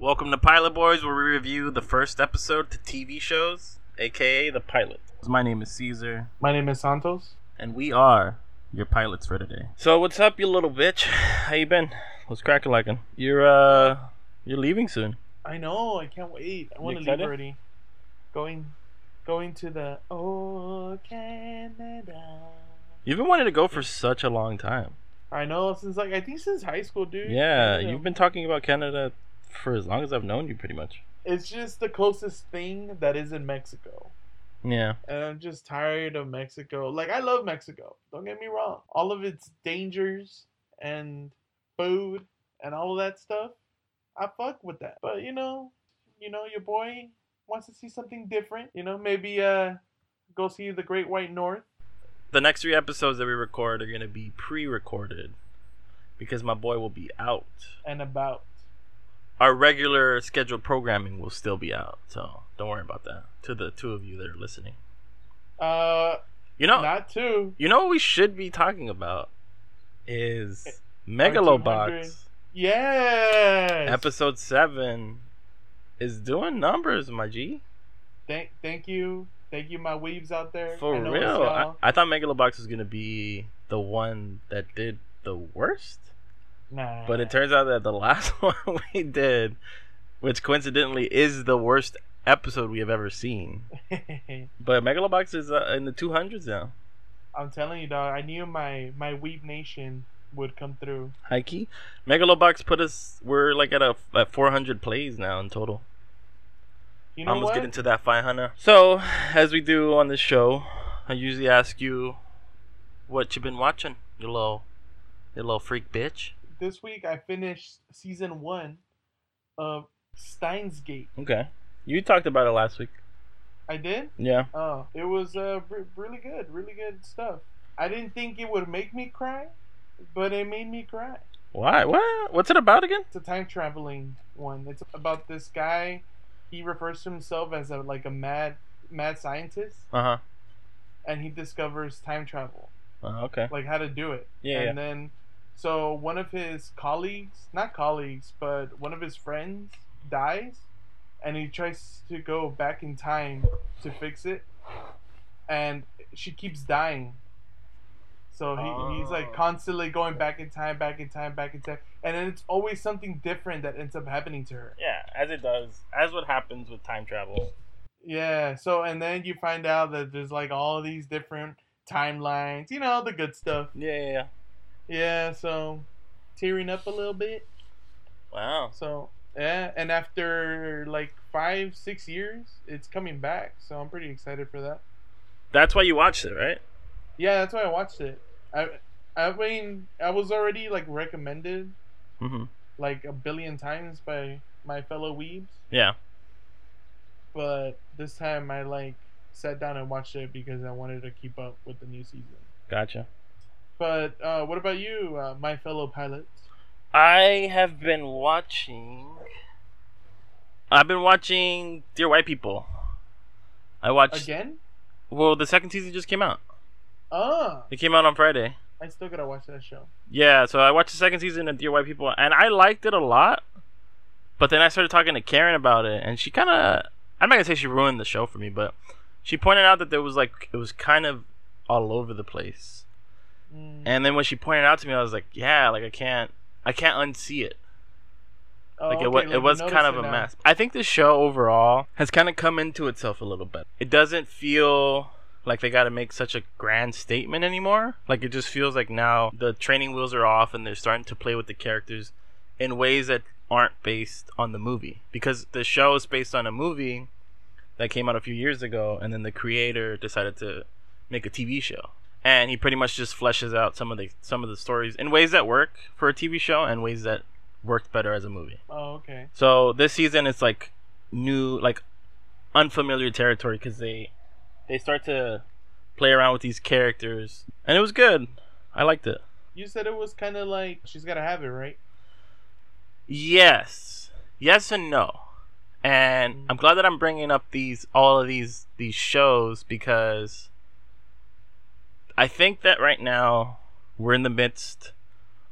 Welcome to Pilot Boys, where we review the first episode to TV shows, aka the pilot. My name is Caesar, My name is Santos. and we are your pilots for today. So, what's up, you little bitch? How you been? What's cracking like? You're uh, you're leaving soon. I know. I can't wait. I want to leave already. Going, going to the oh Canada. You've been wanting to go for such a long time. I know since like I think since high school, dude. Yeah, Canada. you've been talking about Canada for as long as I've known you, pretty much. It's just the closest thing that is in Mexico, Yeah. and I'm just tired of Mexico. Like I love Mexico. Don't get me wrong. All of its dangers and food and all of that stuff, I fuck with that. But you know, you know, your boy wants to see something different. You know, maybe uh, go see the Great White North. The next three episodes that we record are gonna be pre-recorded because my boy will be out. and about. Our regular scheduled programming will still be out, so don't worry about that. To the two of you that are listening, Uh, you know, not two. you know what we should be talking about is R200. Megalobox Yes. episode seven is doing numbers, my G. Thank, thank you, thank you, my weaves out there. For real, I. I thought Megalobox was gonna be the one that did the worst, nah. but it turns out that the last one we did, which coincidentally is the worst episode we have ever seen. But Megalobox is uh, in the 200s now. I'm telling you, dog. I knew my my weave nation would come through. High key. Megalobox put us. We're like at a at 400 plays now in total. You know Almost what? get into that 500. So as we do on this show, I usually ask you what you've been watching, you little, you little freak bitch. This week I finished season one of Steins Gate. Okay. You talked about it last week. I did. Yeah. Oh, it was uh re- really good, really good stuff. I didn't think it would make me cry, but it made me cry. Why? What? What's it about again? It's a time traveling one. It's about this guy. He refers to himself as a like a mad mad scientist, Uh huh. and he discovers time travel, Uh, okay. like how to do it. Yeah, And then, so one of his colleagues, not colleagues, but one of his friends dies, and he tries to go back in time to fix it, and she keeps dying. So he, he's Oh. like constantly going back in time, back in time, back in time, and then it's always something different that ends up happening to her. Yeah, as it does, as what happens with time travel. Yeah. So and then you find out that there's like all these different timelines, you know, the good stuff. Yeah, yeah, yeah. Yeah. So tearing up a little bit. Wow. So yeah, and after like five, six years, it's coming back. So I'm pretty excited for that. That's why you watched it, right? Yeah, that's why I watched it. I, I mean, I was already like recommended Mm-hmm. like a billion times by my fellow weebs, Yeah. but this time I like sat down and watched it because I wanted to keep up with the new season. Gotcha. But uh, what about you, uh, my fellow pilots? I have been watching. I've been watching Dear White People. I watched. Again? Well, the second season just came out. Ah, It came out on Friday. I still gotta watch that show. Yeah, so I watched the second season of Dear White People, and I liked it a lot. But then I started talking to Karen about it, and she kind of. I'm not gonna say she ruined the show for me, but she pointed out that there was like it was kind of all over the place. Mm. And then when she pointed out to me, I was like, yeah, like I can't, I can't unsee it. Oh, like it okay, was, like it was kind of a now. mess. I think the show overall has kind of come into itself a little bit. It doesn't feel like they got to make such a grand statement anymore. Like it just feels like now the training wheels are off and they're starting to play with the characters in ways that aren't based on the movie because the show is based on a movie that came out a few years ago and then the creator decided to make a TV show. And he pretty much just fleshes out some of the some of the stories in ways that work for a TV show and ways that worked better as a movie. Oh, okay. So this season it's like new, like unfamiliar territory because they they start to play around with these characters, and it was good. I liked it. You said it was kind of like she's gotta have it, right? Yes, yes and no. And mm. I'm glad that I'm bringing up these all of these these shows because I think that right now we're in the midst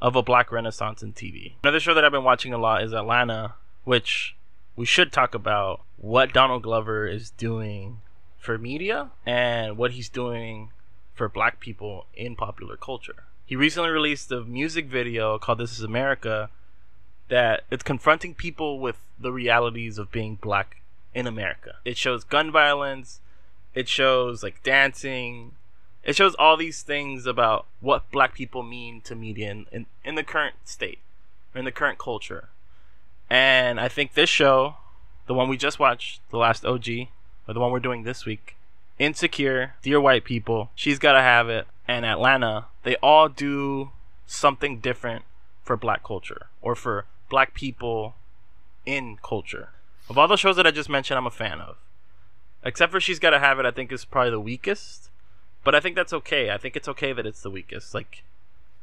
of a black renaissance in TV. Another show that I've been watching a lot is Atlanta, which we should talk about what Donald Glover is doing for media and what he's doing for black people in popular culture. He recently released a music video called This Is America that it's confronting people with the realities of being black in America. It shows gun violence, it shows like dancing, it shows all these things about what black people mean to media in, in, in the current state or in the current culture. And I think this show, the one we just watched, the last OG, or the one we're doing this week, Insecure, Dear White People, She's Gotta Have It, and Atlanta, they all do something different for black culture or for black people in culture. Of all the shows that I just mentioned, I'm a fan of. Except for She's Gotta Have It, I think is probably the weakest. But I think that's okay. I think it's okay that it's the weakest. Like,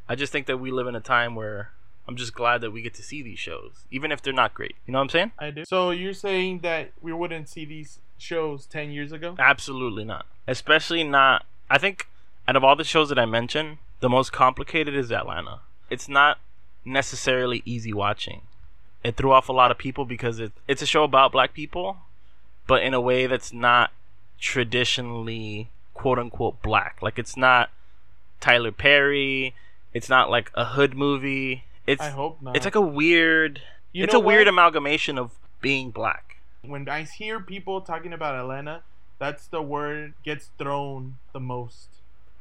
I just think that we live in a time where I'm just glad that we get to see these shows, even if they're not great. You know what I'm saying? I do. So you're saying that we wouldn't see these shows 10 years ago? Absolutely not. Especially not. I think out of all the shows that I mentioned, the most complicated is Atlanta. It's not necessarily easy watching. It threw off a lot of people because it, it's a show about black people, but in a way that's not traditionally quote unquote black. Like it's not Tyler Perry. It's not like a hood movie. It's I hope not. it's like a weird. You it's a weird amalgamation of being black. when I hear people talking about Atlanta, that's the word gets thrown the most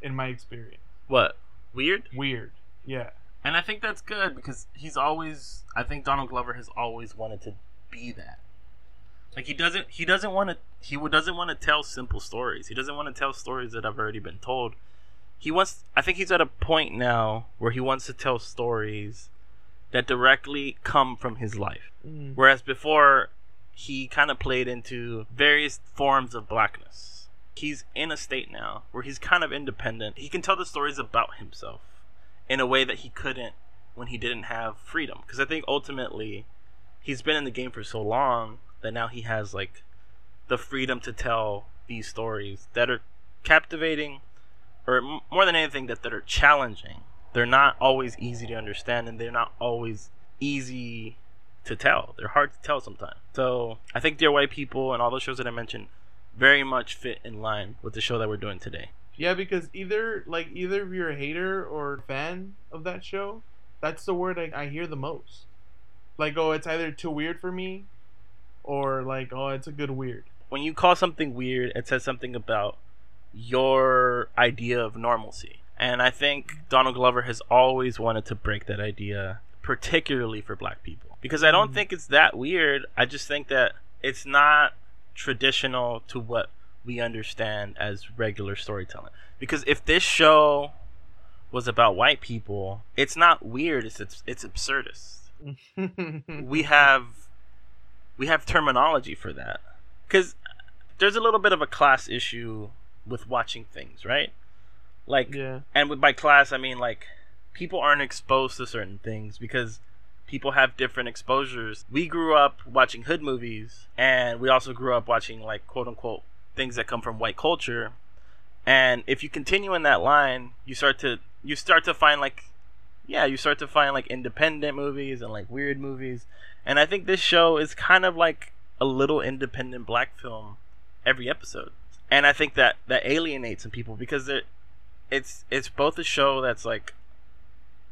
in my experience. What weird? Weird. Yeah. And I think that's good because he's always. I think Donald Glover has always wanted to be that. Like he doesn't. He doesn't want to. He doesn't want to tell simple stories. He doesn't want to tell stories that have already been told. He wants. I think he's at a point now where he wants to tell stories that directly come from his life. Mm. Whereas before, he kind of played into various forms of blackness. He's in a state now where he's kind of independent. He can tell the stories about himself in a way that he couldn't when he didn't have freedom. Because I think ultimately, he's been in the game for so long that now he has like the freedom to tell these stories that are captivating, or more than anything, that that are challenging. They're not always easy to understand, and they're not always easy to tell. They're hard to tell sometimes. So I think Dear White People and all those shows that I mentioned very much fit in line with the show that we're doing today. Yeah, because either like either if you're a hater or fan of that show, that's the word I, I hear the most. Like, oh, it's either too weird for me, or like, oh, it's a good weird. When you call something weird, it says something about your idea of normalcy. And I think Donald Glover has always wanted to break that idea, particularly for black people. Because I don't Mhm. think it's that weird. I just think that it's not traditional to what we understand as regular storytelling. Because if this show was about white people, it's not weird, it's it's, it's absurdist. we have we have terminology for that. Because there's a little bit of a class issue with watching things right? Like yeah. and with by class i mean like people aren't exposed to certain things because people have different exposures. We grew up watching hood movies and we also grew up watching like quote unquote things that come from white culture. And if you continue in that line you start to you start to find like yeah you start to find like independent movies and like weird movies and i think this show is kind of like a little independent black film every episode. And i think that that alienates some people because it it's it's both a show that's like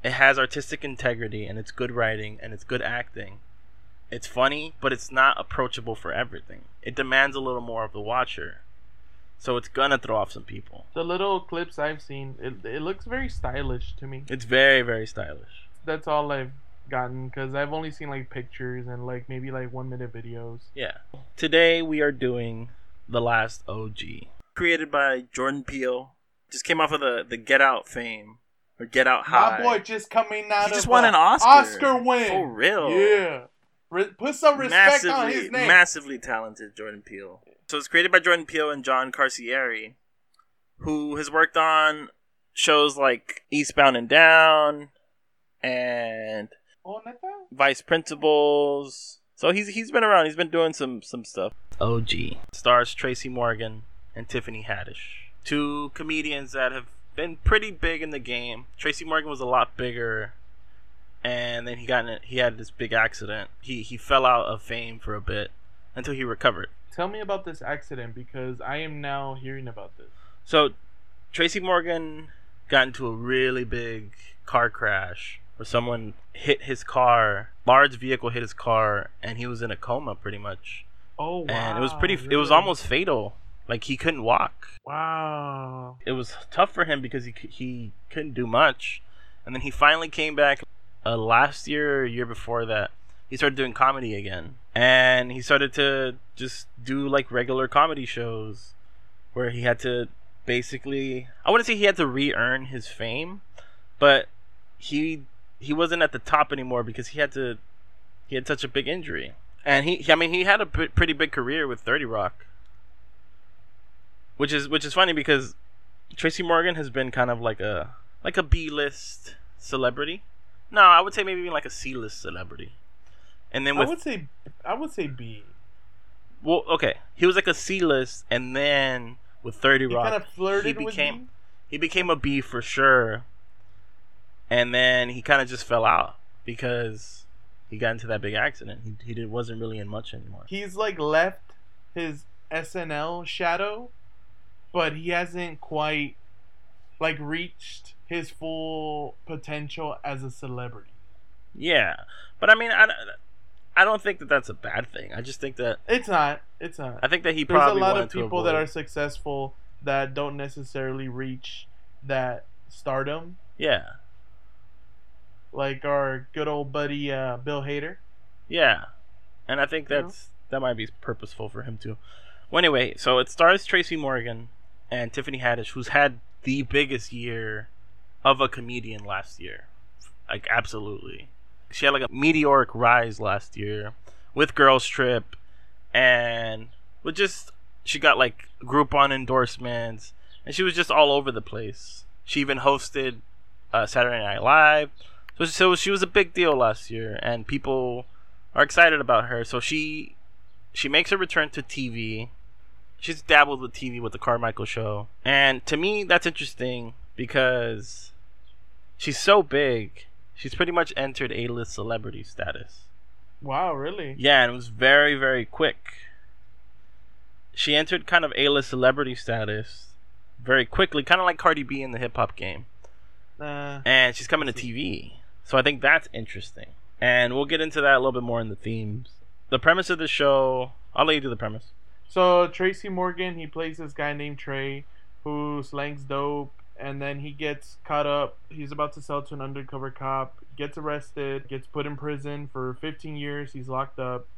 it has artistic integrity and it's good writing and it's good acting. It's funny but it's not approachable for everything. It demands a little more of the watcher. So it's gonna throw off some people. The little clips I've seen, it, it looks very stylish to me. it's very very stylish. That's all I've gotten because I've only seen like pictures and like maybe like one minute videos. Yeah. Today we are doing The Last OG. Created by Jordan Peele. Just came off of the, the Get Out fame. Or Get Out High. My boy just coming out he of just won an Oscar. Oscar win. For real. Yeah. Re- put some respect massively, on his name. massively talented Jordan Peele. So it's created by Jordan Peele and John Carcieri, who has worked on shows like Eastbound and Down and oh, neta? Vice Principals. So he's he's been around. He's been doing some some stuff. OG stars Tracy Morgan and Tiffany Haddish, two comedians that have been pretty big in the game. Tracy Morgan was a lot bigger and then he got in, he had this big accident. He he fell out of fame for a bit until he recovered. Tell me about this accident because I am now hearing about this. So Tracy Morgan got into a really big car crash where someone hit his car, large vehicle hit his car, and he was in a coma pretty much. Oh wow! And it was pretty. It was almost fatal. Like he couldn't walk. wow. It was tough for him because he he couldn't do much, and then he finally came back. Uh, last year, or year before that, he started doing comedy again, and he started to just do like regular comedy shows, where he had to basically. I wouldn't say he had to re-earn his fame, but he he wasn't at the top anymore because he had to he had such a big injury. And he i mean he had a p- pretty big career with 30 rock. Which is which is funny because tracy morgan has been kind of like a like a b-list celebrity. No i would say maybe even like a c-list celebrity. And then I would say I would say B. well okay. He was like a c-list and then with 30 He rock kind of flirted he became he became a B for sure. And then he kind of just fell out because he got into that big accident. He he did, wasn't really in much anymore. He's like left his SNL shadow, but he hasn't quite like reached his full potential as a celebrity. Yeah, but I mean, I, I don't think that that's a bad thing. I just think that It's not. It's not. I think that he There's a lot of people that are successful that don't necessarily reach that stardom, yeah like our good old buddy uh, Bill Hader. yeah, and I think that's that might be purposeful for him too. Well, anyway, so it stars Tracy Morgan and Tiffany Haddish, who's had the biggest year of a comedian last year. Like absolutely. She had like a meteoric rise last year with Girls Trip and with just she got like Groupon endorsements and she was just all over the place. She even hosted uh, Saturday Night Live. So, so she was a big deal last year and people are excited about her. So she she makes her return to TV. She's dabbled with TV with the Carmichael show. And to me that's interesting because she's so big. She's pretty much entered A-list celebrity status. Wow, really? Yeah, and it was very, very quick. She entered kind of A-list celebrity status very quickly, kind of like Cardi B in the hip hop game. Uh, And she's coming to TV. So I think that's interesting. And we'll get into that a little bit more in the themes. The premise of the show, I'll let you do the premise. so Tracy Morgan, he plays this guy named Trey, who slangs dope, and then he gets caught up. He's about to sell to an undercover cop, gets arrested, gets put in prison for 15 years. He's locked up.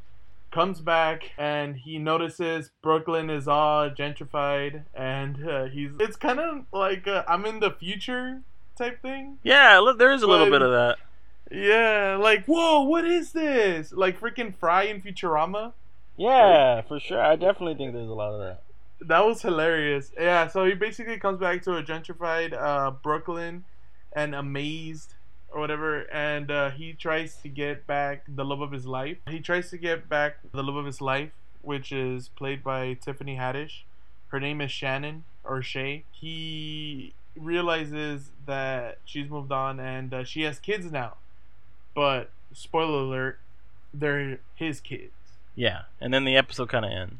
Comes back and he notices Brooklyn is all gentrified, and uh, he's. It's kind of like uh, I'm in the future type thing. Yeah, look, there is a little bit of that. Yeah, like whoa, what is this? Like freaking Fry in Futurama. Yeah, for sure. I definitely think there's a lot of that. That was hilarious. Yeah, so he basically comes back to a gentrified uh, Brooklyn and amazed or whatever, and uh, he tries to get back the love of his life. He tries to get back the love of his life, which is played by Tiffany Haddish. Her name is Shannon or Shay. He realizes that she's moved on and uh, she has kids now, but spoiler alert, they're his kids. Yeah, and then the episode kind of ends.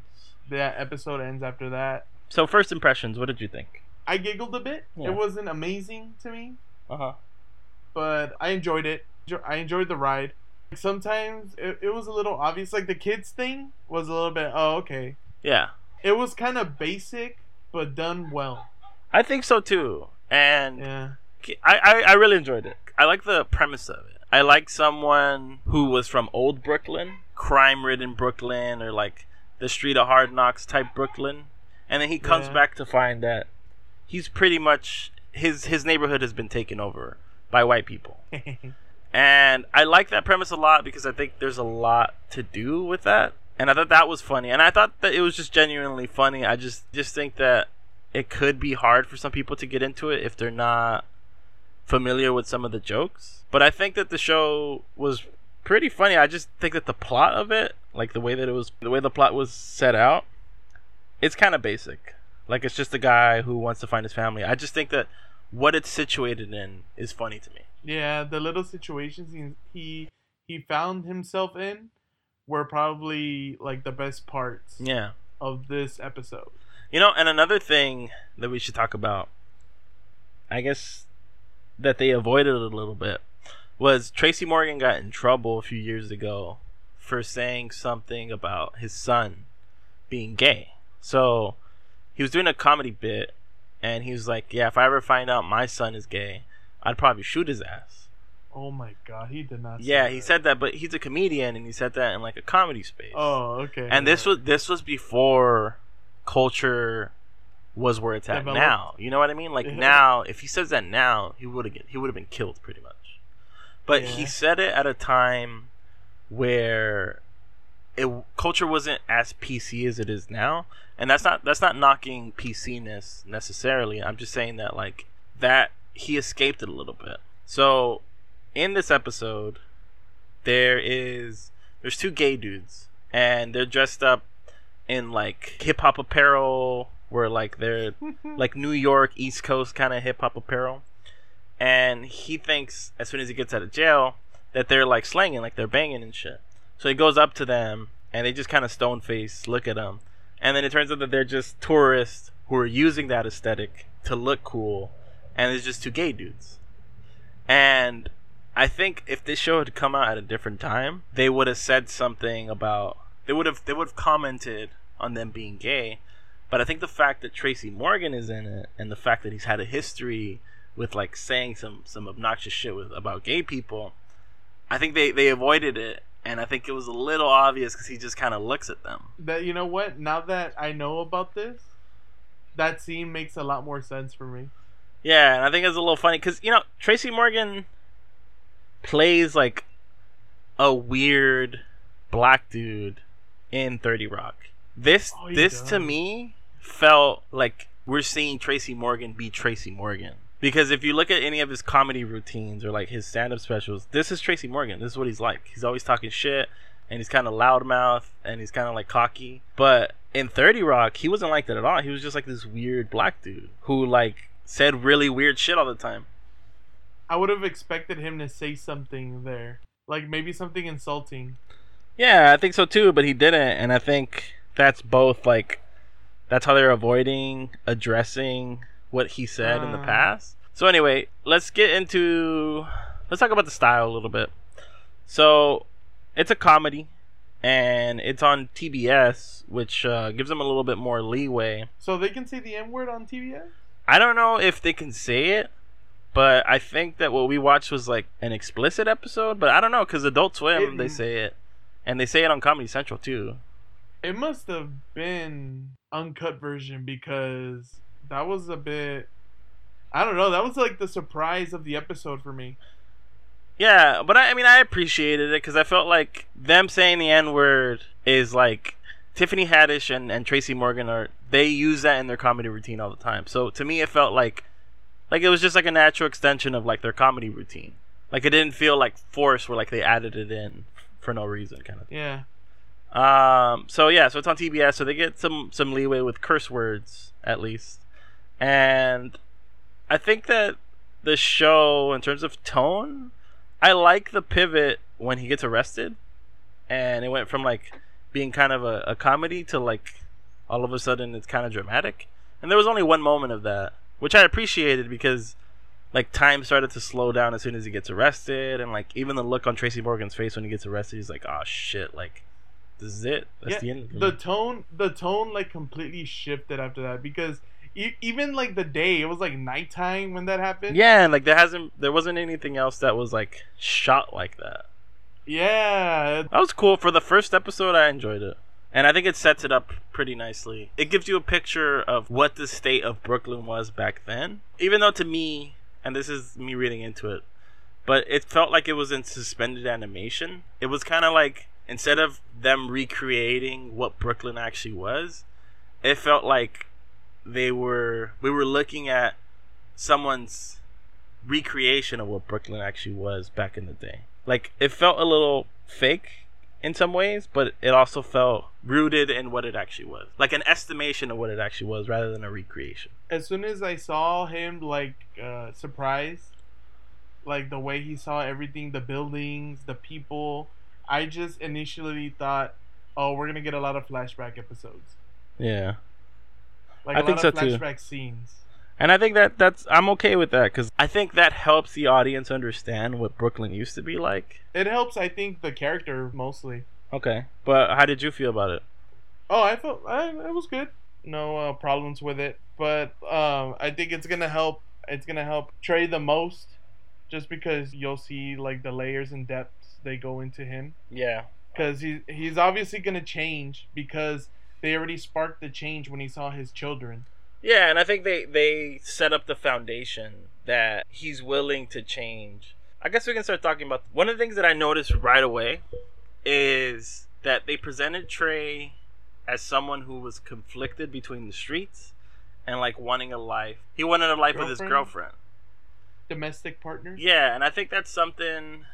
That episode ends after that. So first impressions, what did you think? I giggled a bit. Yeah. It wasn't amazing to me, Uh huh. but I enjoyed it. I enjoyed the ride. Sometimes it, it was a little obvious. Like the kids thing was a little bit, oh, okay. Yeah, It was kind of basic, but done well. I think so too. And Yeah. I, I, I really enjoyed it. I like the premise of it. I like someone who was from old Brooklyn, crime ridden Brooklyn, or like the street of hard knocks type Brooklyn. And then he comes Yeah. back to find that he's pretty much his his neighborhood has been taken over by white people. And I like that premise a lot because I think there's a lot to do with that. And I thought that was funny. And I thought that it was just genuinely funny. I just just think that it could be hard for some people to get into it if they're not familiar with some of the jokes. But I think that the show was pretty funny. I just think that the plot of it, like the way that it was the way the plot was set out, it's kind of basic. Like it's just a guy who wants to find his family. I just think that what it's situated in is funny to me. Yeah, the little situations he he, he found himself in were probably like the best parts Yeah. of this episode. You know, and another thing that we should talk about, I guess, that they avoided a little bit was Tracy Morgan got in trouble a few years ago for saying something about his son being gay. So he was doing a comedy bit, and he was like, "Yeah, if I ever find out my son is gay, I'd probably shoot his ass." Oh my god, he did not. say Yeah, he said that, but he's a comedian, and he said that in like a comedy space. Oh, okay. and this was this was before culture was where it's at Developed. now. You know what I mean? Like Yeah. now, if he says that now, he would have he would have been killed pretty much. But he said it at a time where it culture wasn't as PC as it is now, and that's not that's not knocking PC-ness necessarily. I'm just saying that like that he escaped it a little bit. So in this episode, there is there's two gay dudes, and they're dressed up in like hip hop apparel, where like they're like New York East Coast kind of hip hop apparel. And he thinks as soon as he gets out of jail that they're like slanging, like they're banging and shit. So he goes up to them and they just kind of stone face look at him. And then it turns out that they're just tourists who are using that aesthetic to look cool. And it's just two gay dudes. And I think if this show had come out at a different time, they would have said something about they would have they would have commented on them being gay. But I think the fact that Tracy Morgan is in it and the fact that he's had a history with like saying some some obnoxious shit with about gay people, I think they they avoided it and I think it was a little obvious cuz he just kind of looks at them. that you know what? Now that I know about this, that scene makes a lot more sense for me. Yeah, and I think it's a little funny cuz you know, Tracy Morgan plays like a weird black dude in 30 Rock. This Oh, this to me felt like we're seeing Tracy Morgan be Tracy Morgan. Because if you look at any of his comedy routines or like his stand-up specials, this is Tracy Morgan. This is what he's like. He's always talking shit and he's kind of loudmouth and he's kind of like cocky. But in 30 Rock, he wasn't like that at all. He was just like this weird black dude who like said really weird shit all the time. I would have expected him to say something there, like maybe something insulting. Yeah, I think so too, but he didn't, and I think that's both like that's how they're avoiding addressing what he said in the Uh. past. So anyway, let's get into let's talk about the style a little bit. So it's a comedy, and it's on TBS, which uh, gives them a little bit more leeway. So they can say the N word on TBS. I don't know if they can say it, but I think that what we watched was like an explicit episode. But I don't know because Adult Swim It- they say it, and they say it on Comedy Central too. It must have been uncut version because that was a bit. I don't know. That was like the surprise of the episode for me. Yeah, but I, I mean, I appreciated it because I felt like them saying the N word is like Tiffany Haddish and, and Tracy Morgan are they use that in their comedy routine all the time. So to me, it felt like like it was just like a natural extension of like their comedy routine. Like it didn't feel like forced where like they added it in for no reason, kind of. Yeah. Um. So yeah. So it's on TBS. So they get some some leeway with curse words at least, and I think that the show, in terms of tone, I like the pivot when he gets arrested, and it went from like being kind of a, a comedy to like all of a sudden it's kind of dramatic. And there was only one moment of that, which I appreciated because like time started to slow down as soon as he gets arrested, and like even the look on Tracy Morgan's face when he gets arrested, he's like, "Oh shit!" Like this is it. That's yeah, the end. the tone, the tone, like completely shifted after that because e- even like the day, it was like nighttime when that happened. yeah, and like there hasn't, there wasn't anything else that was like shot like that. Yeah. That was cool for the first episode. I enjoyed it, and I think it sets it up pretty nicely. It gives you a picture of what the state of Brooklyn was back then. Even though to me, and this is me reading into it, but it felt like it was in suspended animation. It was kind of like instead of them recreating what Brooklyn actually was, it felt like they were we were looking at someone's recreation of what Brooklyn actually was back in the day. Like it felt a little fake in some ways, but it also felt rooted in what it actually was. Like an estimation of what it actually was rather than a recreation. As soon as I saw him like uh surprised like the way he saw everything, the buildings, the people. I just initially thought, oh, we're gonna get a lot of flashback episodes, Yeah. like I a think lot of so, too. flashback scenes. And I think that that's I'm okay with that cuz I think that helps the audience understand what Brooklyn used to be like. It helps, I think, the character mostly. Okay. But how did you feel about it? Oh, I felt I, it was good. No uh, problems with it, but um, I think it's gonna help. It's gonna help Trey the most, just because you'll see like the layers and depths they go into him. Yeah. Because he he's obviously gonna change because they already sparked the change when he saw his children. Yeah, and I think they they set up the foundation that he's willing to change. I guess we can start talking about one of the things that I noticed right away is that they presented Trey as someone who was conflicted between the streets and like wanting a life. He wanted a life with his Girlfriend? girlfriend. Domestic partners. Yeah, and I think that's something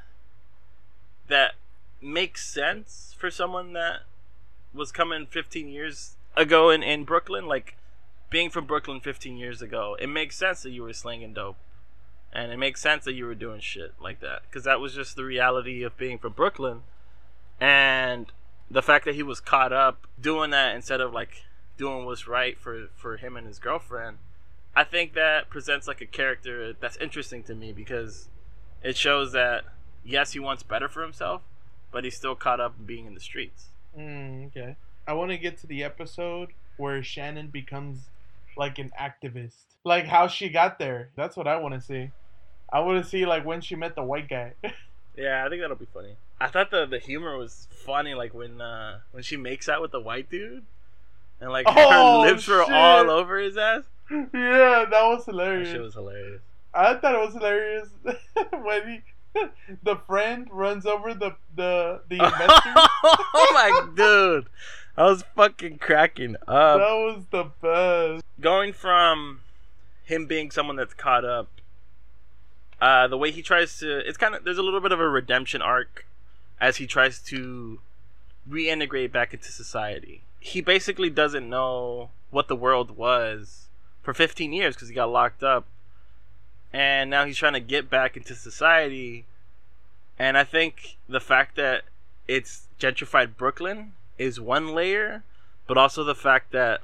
that makes sense for someone that was coming 15 years ago in, in Brooklyn. Like, being from Brooklyn 15 years ago, it makes sense that you were slinging dope. And it makes sense that you were doing shit like that. Because that was just the reality of being from Brooklyn. And the fact that he was caught up doing that instead of, like, doing what's right for, for him and his girlfriend, I think that presents, like, a character that's interesting to me because it shows that, yes, he wants better for himself, but he's still caught up being in the streets. Mm, okay. I want to get to the episode where Shannon becomes like an activist. Like how she got there. That's what I want to see. I want to see like when she met the white guy. Yeah, I think that'll be funny. I thought the the humor was funny, like when uh when she makes out with the white dude, and like Oh, her lips were all over his ass. yeah, that was That hilarious. shit was hilarious. I thought it was hilarious when he, the friend runs over the the the investor. oh my dude, I was fucking cracking up. that was the best. Going from him being someone that's caught up, uh, the way he tries to, it's kind of there's a little bit of a redemption arc as he tries to reintegrate back into society. He basically doesn't know what the world was for 15 years because he got locked up, and now he's trying to get back into society. And I think the fact that it's gentrified Brooklyn is one layer, but also the fact that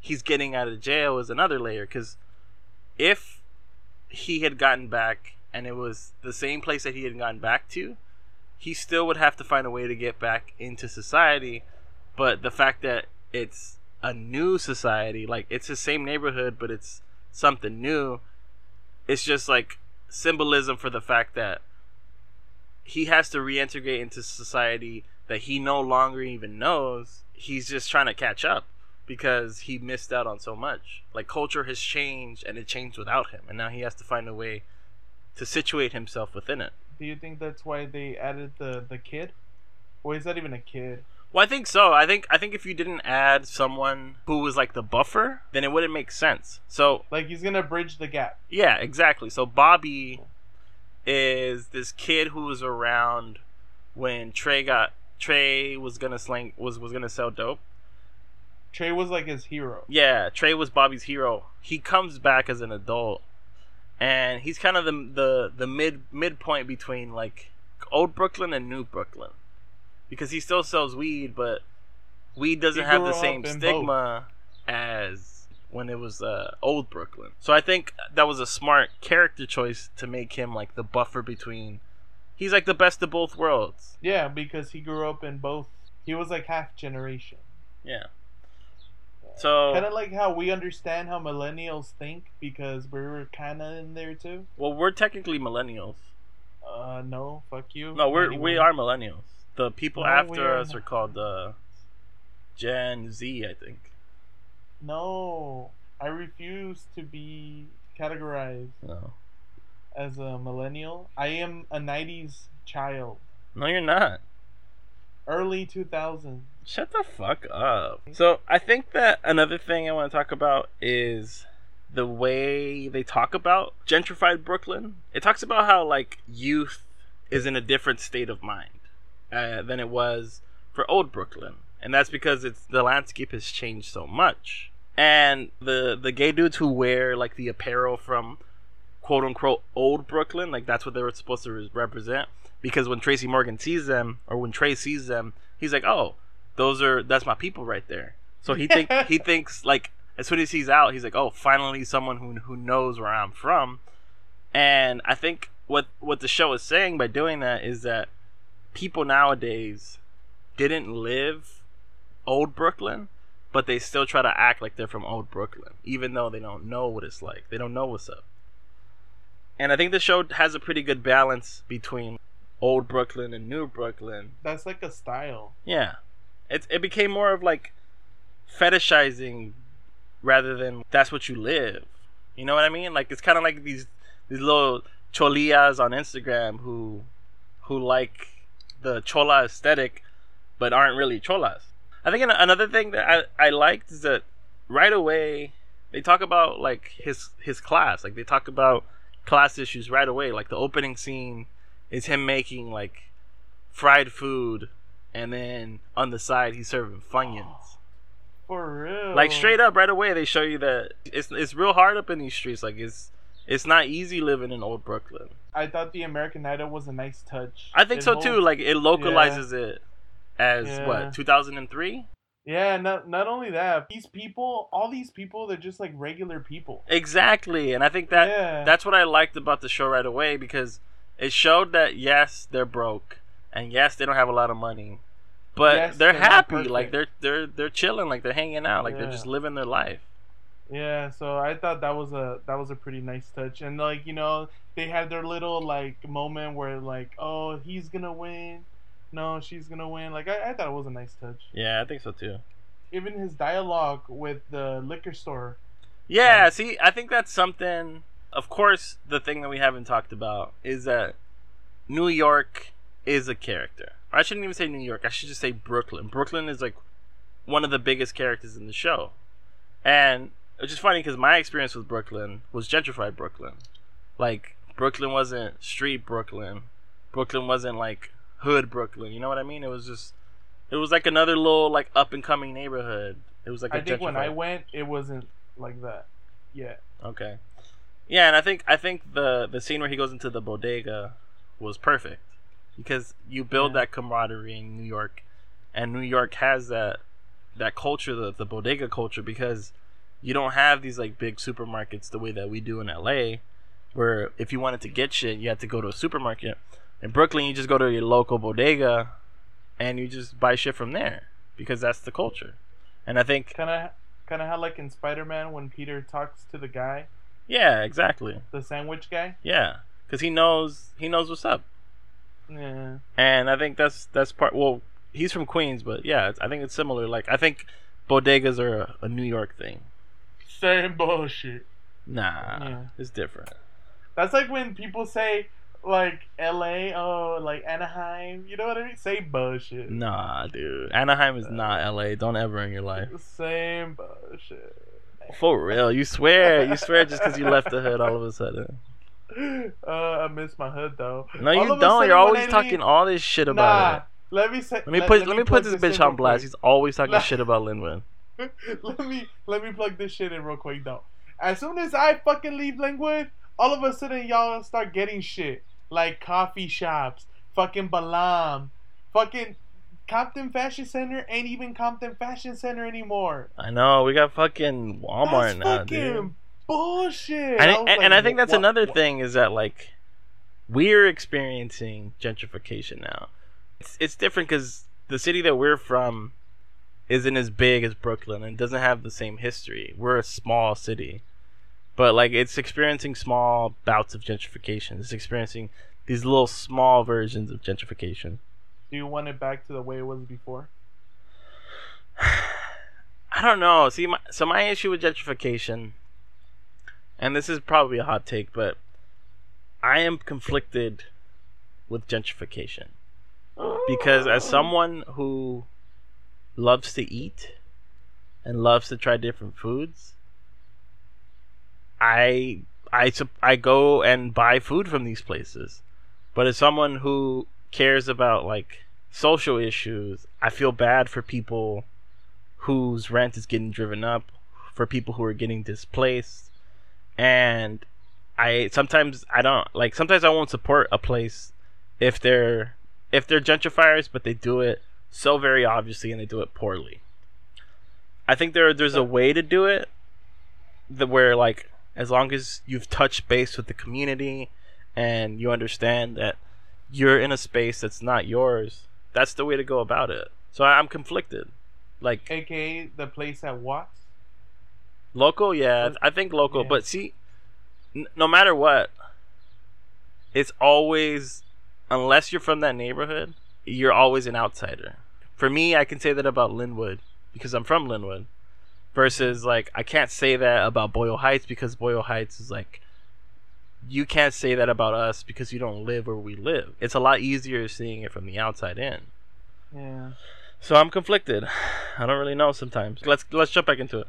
he's getting out of jail is another layer. Because if he had gotten back and it was the same place that he had gotten back to, he still would have to find a way to get back into society. But the fact that it's a new society, like it's the same neighborhood, but it's something new, it's just like symbolism for the fact that he has to reintegrate into society that he no longer even knows. He's just trying to catch up because he missed out on so much. Like culture has changed and it changed without him, and now he has to find a way to situate himself within it. Do you think that's why they added the the kid? Or is that even a kid? Well, I think so. I think I think if you didn't add someone who was like the buffer, then it wouldn't make sense. So Like he's gonna bridge the gap. yeah, exactly. So Bobby is this kid who was around when Trey got Trey was gonna sling was was gonna sell dope. Trey was like his hero. Yeah, Trey was Bobby's hero. He comes back as an adult, and he's kind of the the the mid midpoint between like old Brooklyn and new Brooklyn, because he still sells weed, but weed doesn't He have the same stigma as when it was uh, old Brooklyn. So I think that was a smart character choice to make him like the buffer between. He's like the best of both worlds. Yeah, because he grew up in both. He was like half generation. Yeah. So Kind of like how we understand how millennials think because we were kind of in there too. well, we're technically millennials. Uh, no, fuck you. No, we're we are millennials. The people No, after us are called uh, Gen Z, I think. No, I refuse to be categorized No, as a millennial. I am a '90s child, no, you're not. early 2000s. Shut the fuck up. So I think that another thing I want to talk about is the way they talk about gentrified Brooklyn. It talks about how like youth is in a different state of mind uh, than it was for old Brooklyn, and that's because it's the landscape has changed so much. And the the gay dudes who wear like the apparel from quote unquote old Brooklyn, like that's what they were supposed to re- represent. Because when Tracy Morgan sees them, or when Trey sees them, he's like, "Oh, those are that's my people right there." So he think he thinks like as soon as he's out, he's like, "Oh, finally someone who who knows where I'm from." And I think what what the show is saying by doing that is that people nowadays didn't live old Brooklyn, but they still try to act like they're from old Brooklyn, even though they don't know what it's like. They don't know what's up. And I think the show has a pretty good balance between old Brooklyn and new Brooklyn. That's like a style. Yeah. It it became more of like fetishizing rather than that's what you live. You know what I mean? Like it's kind of like these these little cholillas on Instagram who who like the chola aesthetic but aren't really cholas. I think another thing that I, I liked is that right away they talk about like his his class. Like they talk about class issues right away. Like the opening scene is him making like fried food and then on the side he's serving funyuns. For real. Like straight up right away they show you that it's it's real hard up in these streets. Like it's it's not easy living in old Brooklyn. I thought the American Idol was a nice touch. I think It so too. Like it localizes it as Yeah. what 2003. Yeah, not not only that, these people, all these people, they're just like regular people. Exactly, and I think that Yeah. that's what I liked about the show right away because it showed that yes, they're broke, and yes, they don't have a lot of money, but Yes, they're, they're happy. Like they're they're they're chilling, like they're hanging out, like they're just living their life. Yeah, so I thought that was a that was a pretty nice touch, and like you know they had their little like moment where like oh he's gonna win, no she's gonna win. Like I, I thought it was a nice touch. Yeah, I think so too. Even his dialogue with the liquor store. Yeah, Yeah. see, I think that's something. Of course, the thing that we haven't talked about is that New York is a character. I shouldn't even say New York. I should just say Brooklyn. Brooklyn is like one of the biggest characters in the show, and it's just funny because my experience with Brooklyn was gentrified Brooklyn. Like Brooklyn wasn't street Brooklyn. Brooklyn wasn't like hood Brooklyn. You know what I mean? It was just, it was like another little like up and coming neighborhood. It was like a I think when I went, it wasn't like that. Yeah. Okay. Yeah, and I think I think the the scene where he goes into the bodega was perfect because you build Yeah. that camaraderie in New York, and New York has that that culture, the the bodega culture, because you don't have these like big supermarkets the way that we do in LA, where if you wanted to get shit, you had to go to a supermarket. In Brooklyn, you just go to your local bodega, and you just buy shit from there because that's the culture. And I think, Kind of, kind of how like in Spider Man when Peter talks to the guy, yeah, exactly. the sandwich guy. Yeah, because he knows he knows what's up, Yeah. and I think that's that's part. Well, he's from Queens, but yeah, it's, I think it's similar. Like I think bodegas are a, a New York thing. Same bullshit. Nah, Yeah. it's different. That's like when people say like L.A. Oh, like Anaheim. You know what I mean? Say bullshit. Nah, dude, Anaheim is not L.A. Don't ever in your life. Same bullshit. For real, you swear, you swear just because you left the hood all of a sudden. Uh, I miss my hood though. No, All you don't. You're always talking leave- all this shit Nah, about it. let me say. Let me put let, me put this bitch on blast. quick. He's always talking Let- shit about Lynwood. let me let me plug this shit in real quick though. As soon as I fucking leave Lynwood, all of a sudden y'all start getting shit like coffee shops, fucking Balam, fucking Compton Fashion Center ain't even Compton Fashion Center anymore. I know we got fucking Walmart That's now, fucking dude. bullshit. and, I and, like, and I think that's what- another what- thing is that like we're experiencing gentrification now. It's it's different because the city that we're from isn't as big as Brooklyn and doesn't have the same history. We're a small city, but like it's experiencing small bouts of gentrification. It's experiencing these little small versions of gentrification. Do you want it back to the way it was before? I don't know. See, my, so my issue with gentrification, and this is probably a hot take, but I am conflicted with gentrification because as someone who loves to eat and loves to try different foods, I I I go and buy food from these places. But as someone who cares about like social issues, I feel bad for people whose rent is getting driven up, for people who are getting displaced, and I sometimes I don't like sometimes I won't support a place if they're if they're gentrifiers, but they do it so very obviously and they do it poorly. I think there there's a way to do it that where like as long as you've touched base with the community and you understand that you're in a space that's not yours, that's the way to go about it. So I- I'm conflicted. Like AKA the place at Watts. local, yeah, I think local, Yeah. but see, n- no matter what, it's always unless you're from that neighborhood, you're always an outsider. For me, I can say that about Lynwood because I'm from Lynwood. Versus, like, I can't say that about Boyle Heights because Boyle Heights is like, you can't say that about us because you don't live where we live. It's a lot easier seeing it from the outside in. Yeah. So I'm conflicted. I don't really know sometimes. Let's let's jump back into it.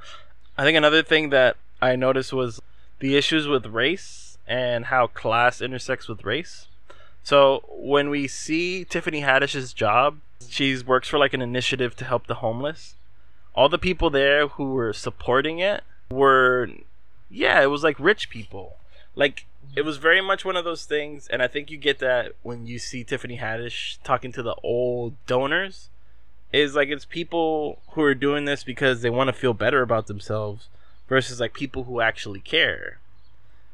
I think another thing that I noticed was the issues with race and how class intersects with race. So when we see Tiffany Haddish's job, she works for like an initiative to help the homeless. All the people there who were supporting it were yeah, it was like rich people. Like it was very much one of those things and I think you get that when you see Tiffany Haddish talking to the old donors is like it's people who are doing this because they want to feel better about themselves versus like people who actually care.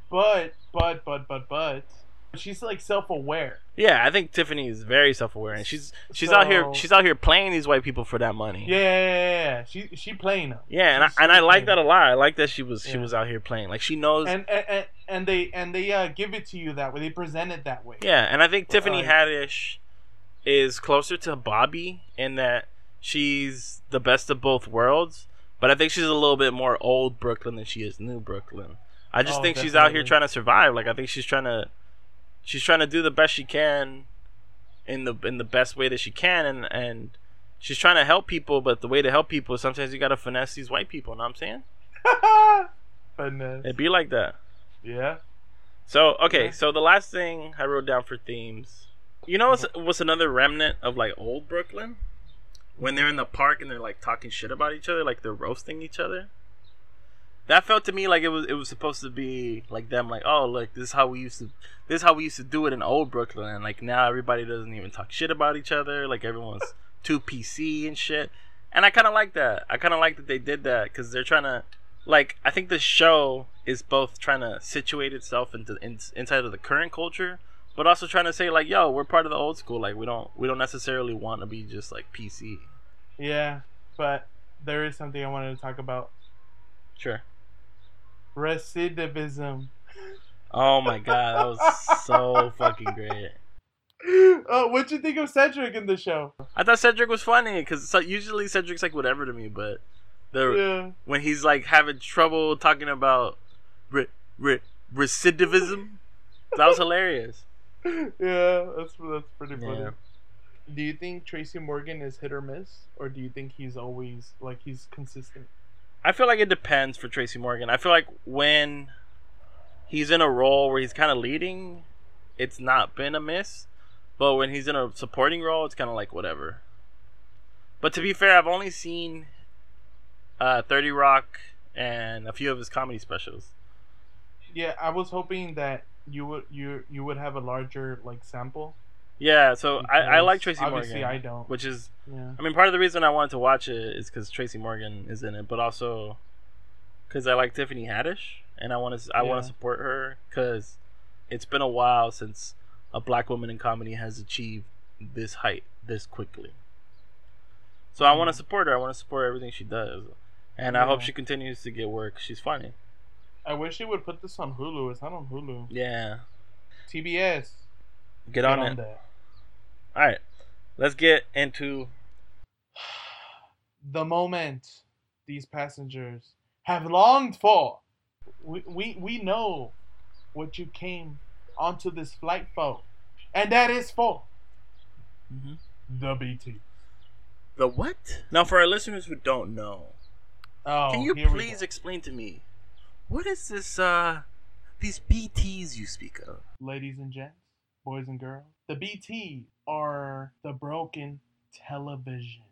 But but but but but she's like self-aware. Yeah, I think Tiffany is very self-aware and she's she's out here she's out here playing these white people for that money. Yeah, yeah, yeah, yeah. She she playing them. Yeah, and I, and I like that a lot. I like that she was she was out here playing. Like she knows And and, and they and they uh, give it to you that way. They present it that way. Yeah, and I think But, Tiffany like- Haddish is closer to Bobby in that she's the best of both worlds, but I think she's a little bit more old Brooklyn than she is new Brooklyn. I just Oh, think she's out here trying to survive. Like I think she's trying to she's trying to do the best she can in the in the best way that she can and and she's trying to help people, but the way to help people is sometimes you got to finesse these white people, know what I'm saying? Finesse. It'd be like that. Yeah. So okay, Yeah. so the last thing I wrote down for themes, you know, what's, mm-hmm. what's another remnant of like old Brooklyn? When they're in the park and they're like talking shit about each other, like they're roasting each other. That felt to me like it was it was supposed to be like them, like oh look, this is how we used to, this is how we used to do it in old Brooklyn, and like now everybody doesn't even talk shit about each other, like everyone's too PC and shit. And I kind of like that. I kind of like that they did that because they're trying to like I think the show is both trying to situate itself into in, inside of the current culture, but also trying to say like, yo, we're part of the old school. Like we don't we don't necessarily want to be just like PC. Yeah. But there is something I wanted to talk about. Sure. Recidivism. Oh my god, that was so fucking great. Oh, what'd you think of Cedric in the show? I thought Cedric was funny because so, usually Cedric's like whatever to me, but the Yeah. when he's like having trouble talking about re, re, recidivism, that was hilarious. Yeah, that's that's pretty funny. Yeah. Do you think Tracy Morgan is hit or miss, or do you think he's always like he's consistent? I feel like it depends for Tracy Morgan. I feel like when he's in a role where he's kind of leading, it's not been a miss. But when he's in a supporting role, it's kind of like whatever. But to be fair, I've only seen uh, 30 Rock and a few of his comedy specials. Yeah, I was hoping that you would you you would have a larger like sample. Yeah, so I, I like Tracy obviously Morgan. I don't. Which is, Yeah. I mean, part of the reason I wanted to watch it is because Tracy Morgan is in it, but also because I like Tiffany Haddish and I want to I want to support her because it's been a while since a black woman in comedy has achieved this height this quickly. So I want to support her. I want to support everything she does, and I hope she continues to get work. She's funny. I wish they would put this on Hulu. It's not on Hulu. Yeah, TBS. get, on, it. that. All right, let's get into The moment these passengers have longed for. We we, we know what you came onto this flight for, and that is for Mhm. the BT. the what. Now, for our listeners who don't know, Oh, Can you please explain to me what is this uh these BTs you speak of? ladies and gents, boys and girls, the BT are the broken televisions.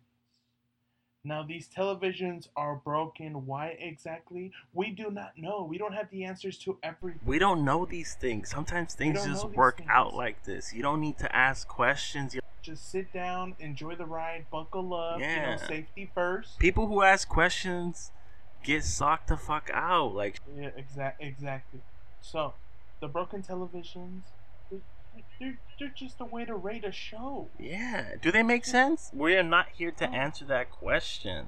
Now, these televisions are broken. Why exactly? We do not know. We don't have the answers to everything. We don't know these things. Sometimes things just work things. out like this. You don't need to ask questions. You- Just sit down, enjoy the ride, buckle up. You Yeah. know, safety first. People who ask questions get socked the fuck out. Like, Yeah, exact, exactly. So, the broken televisions, they're, they're, just a way to rate a show. yeah. Do they make sense? We are not here to answer that question.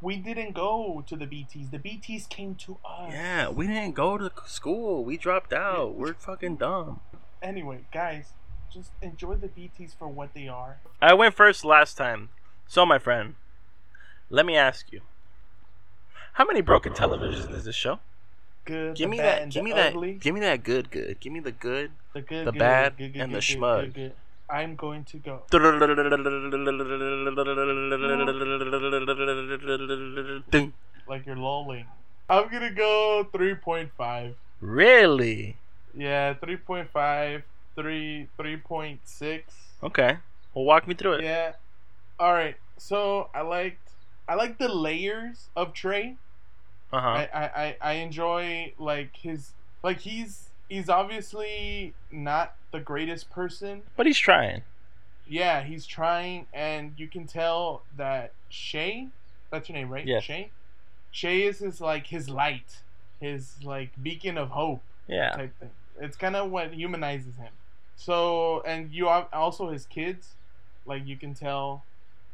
We didn't go to the BTs. The BTs came to us. Yeah, we didn't go to school. We dropped out. We're fucking dumb. Anyway, guys, just enjoy the BTs for what they are. I went first last time. So, my friend, let me ask you. How many broken televisions is this show? Good, Give me that. and Give me that. ugly. Give me that good, good. Give me the good. the good, the good, bad, good, good, and the schmug. I'm going to go. Like you're lolling. I'm gonna go 3.5. Really? Yeah, 3.5, 3, 3.6. Okay. Well, walk me through it. Yeah. All right. So I liked, I like the layers of Trey. Uh huh. I, I, I, enjoy like his, like he's, he's obviously not the greatest person. But he's trying. Yeah, he's trying, and you can tell that Shay, that's your name, right? Yes. Shay. Shay is his like his light, his like beacon of hope Yeah. type thing. It's kind of what humanizes him. So, and you al- also his kids, like you can tell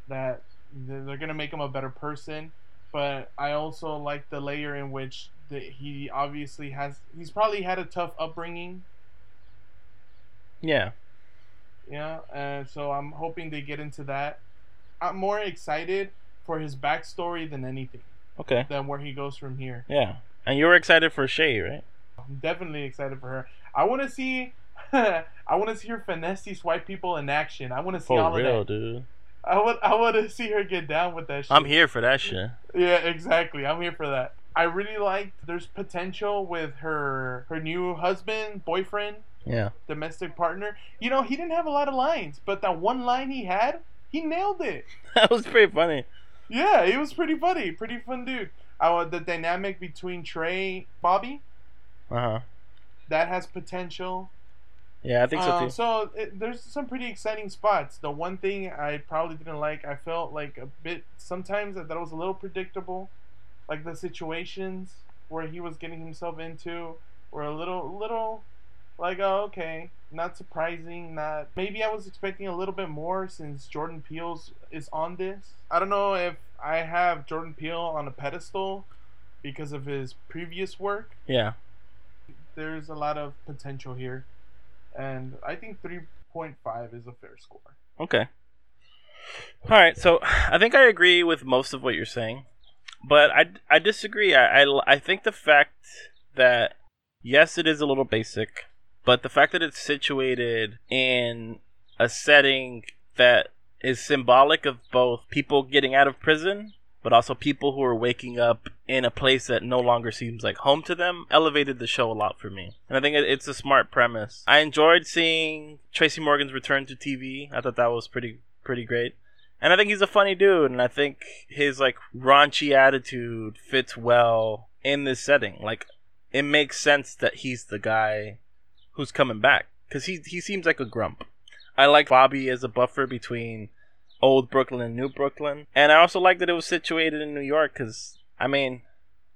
that they're they're gonna make him a better person. But I also like the layer in which the, he obviously has. He's probably had a tough upbringing. Yeah. Yeah, and so I'm hoping they get into that. I'm more excited for his backstory than anything, Okay. than where he goes from here. Yeah. And you were excited for Shay, right? I'm definitely excited for her. I want to see, I want to see her finesse these white people in action. I want to see For all real, of that. dude. I want, I want to see her get down with that shit. I'm here for that shit. Yeah, exactly. I'm here for that. I really liked. There's potential with her, her new husband, boyfriend, Yeah. domestic partner. You know, he didn't have a lot of lines, but that one line he had, he nailed it. That was pretty funny. Yeah, he was pretty funny, pretty fun dude. I Uh, the dynamic between Trey, Bobby, Uh huh. that has potential. Yeah, I think so Uh, too. so it, there's some pretty exciting spots. The one thing I probably didn't like, I felt like a bit sometimes that, that was a little predictable, like the situations where he was getting himself into were a little, little, like oh okay, not surprising. Not maybe I was expecting a little bit more since Jordan Peele's is on this. I don't know if I have Jordan Peele on a pedestal because of his previous work Yeah. there's a lot of potential here, and I think 3.5 is a fair score. Okay. All right, so I think I agree with most of what you're saying, but I, I disagree. I, I, I think the fact that, yes, it is a little basic, but the fact that it's situated in a setting that is symbolic of both people getting out of prison, but also people who are waking up in a place that no longer seems like home to them, elevated the show a lot for me. And I think it's a smart premise. I enjoyed seeing Tracy Morgan's return to TV. I thought that was pretty pretty great. And I think he's a funny dude, and I think his like raunchy attitude fits well in this setting. Like, it makes sense that he's the guy who's coming back because he he seems like a grump. I like Bobby as a buffer between old Brooklyn and New Brooklyn, and I also like that it was situated in New York because I mean,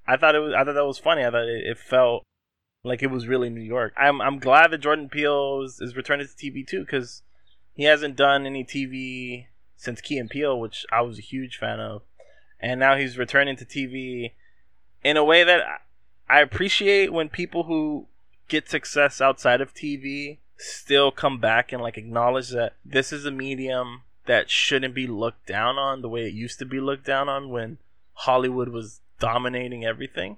I thought it was I thought that was funny. I thought it, it felt like it was really New York. I'm I'm glad that Jordan Peele is, is returning to TV too because he hasn't done any TV since Key and Peele, which I was a huge fan of, and now he's returning to TV in a way that I- I appreciate when people who get success outside of TV still come back and like acknowledge that this is a medium that shouldn't be looked down on the way it used to be looked down on when Hollywood was dominating everything.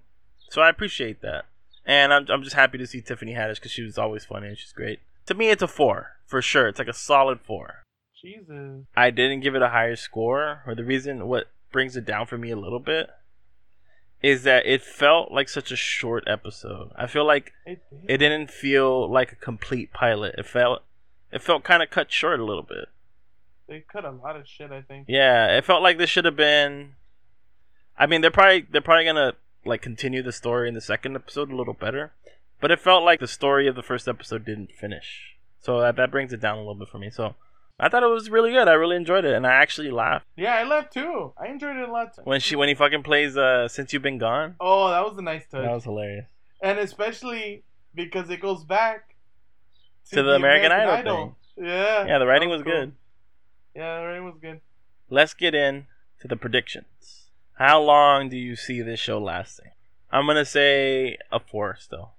So I appreciate that. And I'm, I'm just happy to see Tiffany Haddish because she was always funny and she's great. To me, it's a four for sure. It's like a solid four. Jesus, I didn't give it a higher score, or the reason what brings it down for me a little bit is that it felt like such a short episode. I feel like it did. it didn't feel like a complete pilot. It felt it felt kind of cut short a little bit. They cut a lot of shit. I think. Yeah, it felt like this should have been. I mean, they're probably they're probably gonna like continue the story in the second episode a little better, but it felt like the story of the first episode didn't finish. So that that brings it down a little bit for me. So I thought it was really good. I really enjoyed it, and I actually laughed Yeah, I laughed too. I enjoyed it a lot. Too. when she when he fucking plays uh since you've been gone. Oh, that was a nice touch. That was hilarious. and especially because it goes back To the American Idol thing. Yeah. Yeah, the writing that was cool. good. Yeah, the writing was good. Let's get in to the predictions. How long do you see this show lasting? I'm gonna say a four still.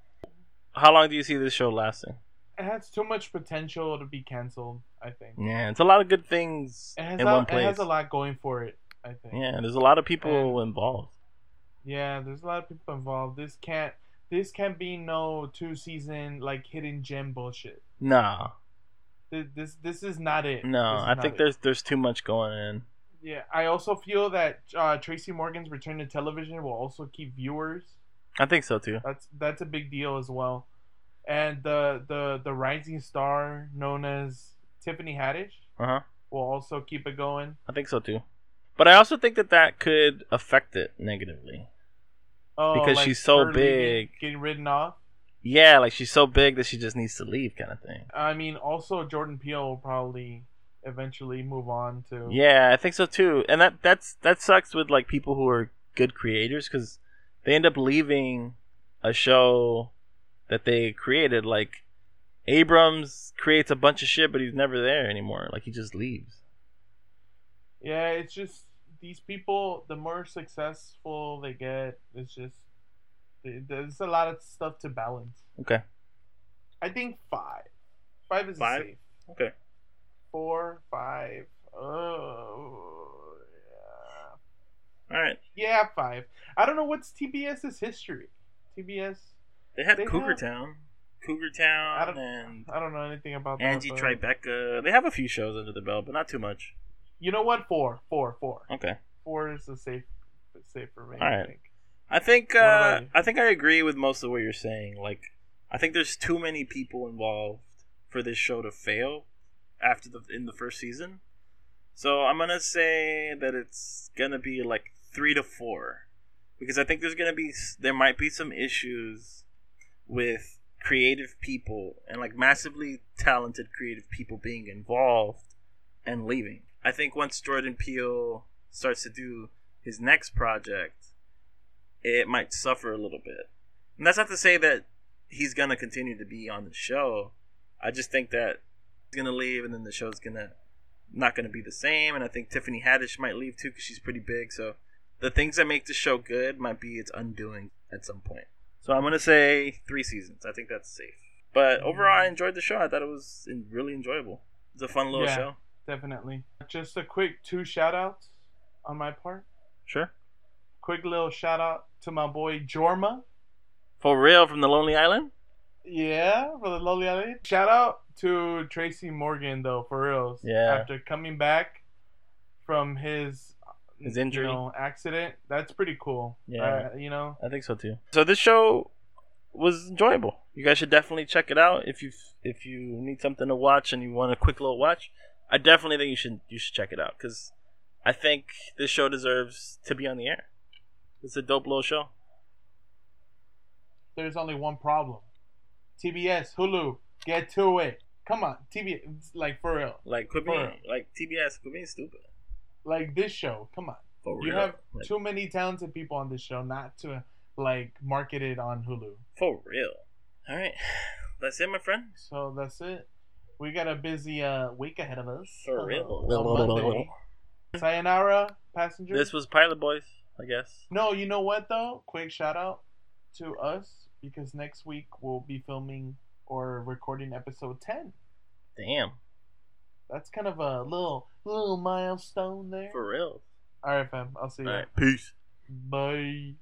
How long do you see this show lasting? It has too much potential to be canceled. I think. Yeah, it's a lot of good things It has in a, one it has a lot going for it. I think. Yeah, there's a lot of people involved. Yeah, there's a lot of people involved. This can't. This can't be no two season like hidden gem bullshit. Nah, This this, this is not it. no, I think it. there's there's too much going in. Yeah, I also feel that uh, Tracy Morgan's return to television will also keep viewers. I think so too. That's that's a big deal as well. And the the the rising star known as Tiffany Haddish Uh huh. will also keep it going. I think so too. But I also think that that could affect it negatively. Oh, Because like she's so big. getting ridden off. Yeah, like she's so big that she just needs to leave, kind of thing. I mean, also Jordan Peele will probably eventually move on to. Yeah, I think so too. And that that's that sucks with like people who are good creators because they end up leaving a show that they created. Like Abrams creates a bunch of shit, but he's never there anymore. Like he just leaves. Yeah, it's just these people. The more successful they get, it's just there's a lot of stuff to balance. Okay. I think five. Five is Five? safe. Okay. Four, five. Oh, yeah. All right. Yeah, five. I don't know what's TBS's history. TBS. They had They Cougar have- Town, Cougar Town I don't- and I don't know anything about that. Angie but- Tribeca. They have a few shows under the belt, but not too much. You know what? Four, four, four. Okay. Four is a safe, safe for me. All I right. I think uh. I think I agree with most of what you're saying. Like, I think there's too many people involved for this show to fail after the in the first season. So I'm gonna say that it's gonna be like three to four, because I think there's gonna be there might be some issues with creative people and like massively talented creative people being involved and leaving. I think once Jordan Peele starts to do his next project, it might suffer a little bit. And that's not to say that he's gonna continue to be on the show. I just think that he's gonna leave, and then the show's gonna not gonna be the same. And I think Tiffany Haddish might leave too because she's pretty big. So the things that make the show good might be its undoing at some point. So I'm gonna say three seasons. I think that's safe. But overall, I enjoyed the show. I thought it was really enjoyable. It's a fun little Yeah. show. Definitely. Just a quick two shout outs on my part. Sure. Quick little shout out to my boy Jorma. For real, from the Lonely Island. Yeah, for the Lonely Island. Shout out to Tracy Morgan though, for reals. Yeah. After coming back from his His injury. you know, accident, that's pretty cool. Yeah. Uh, you know. I think so too. So this show was enjoyable. You guys should definitely check it out if you if you need something to watch and you want a quick little watch. I definitely think you should you should check it out because I think this show deserves to be on the air. It's a dope little show. There's only one problem. TBS, Hulu, get to it. Come on, TBS, like for real. Like quit For being real. like TBS, quit being stupid. Like this show, come on. For real. You real. have Like, too many talented people on this show not to like market it on Hulu. for real. All right, that's it, my friend. So that's it. We got a busy uh, week ahead of us. For real. On Monday. Sayonara, passengers. This was Pilot Boys, I guess. no, you know what though? Quick shout out to us because next week we'll be filming or recording episode ten. Damn, That's kind of a little little milestone there. for real. All right, fam. I'll see you. All right, peace. Bye.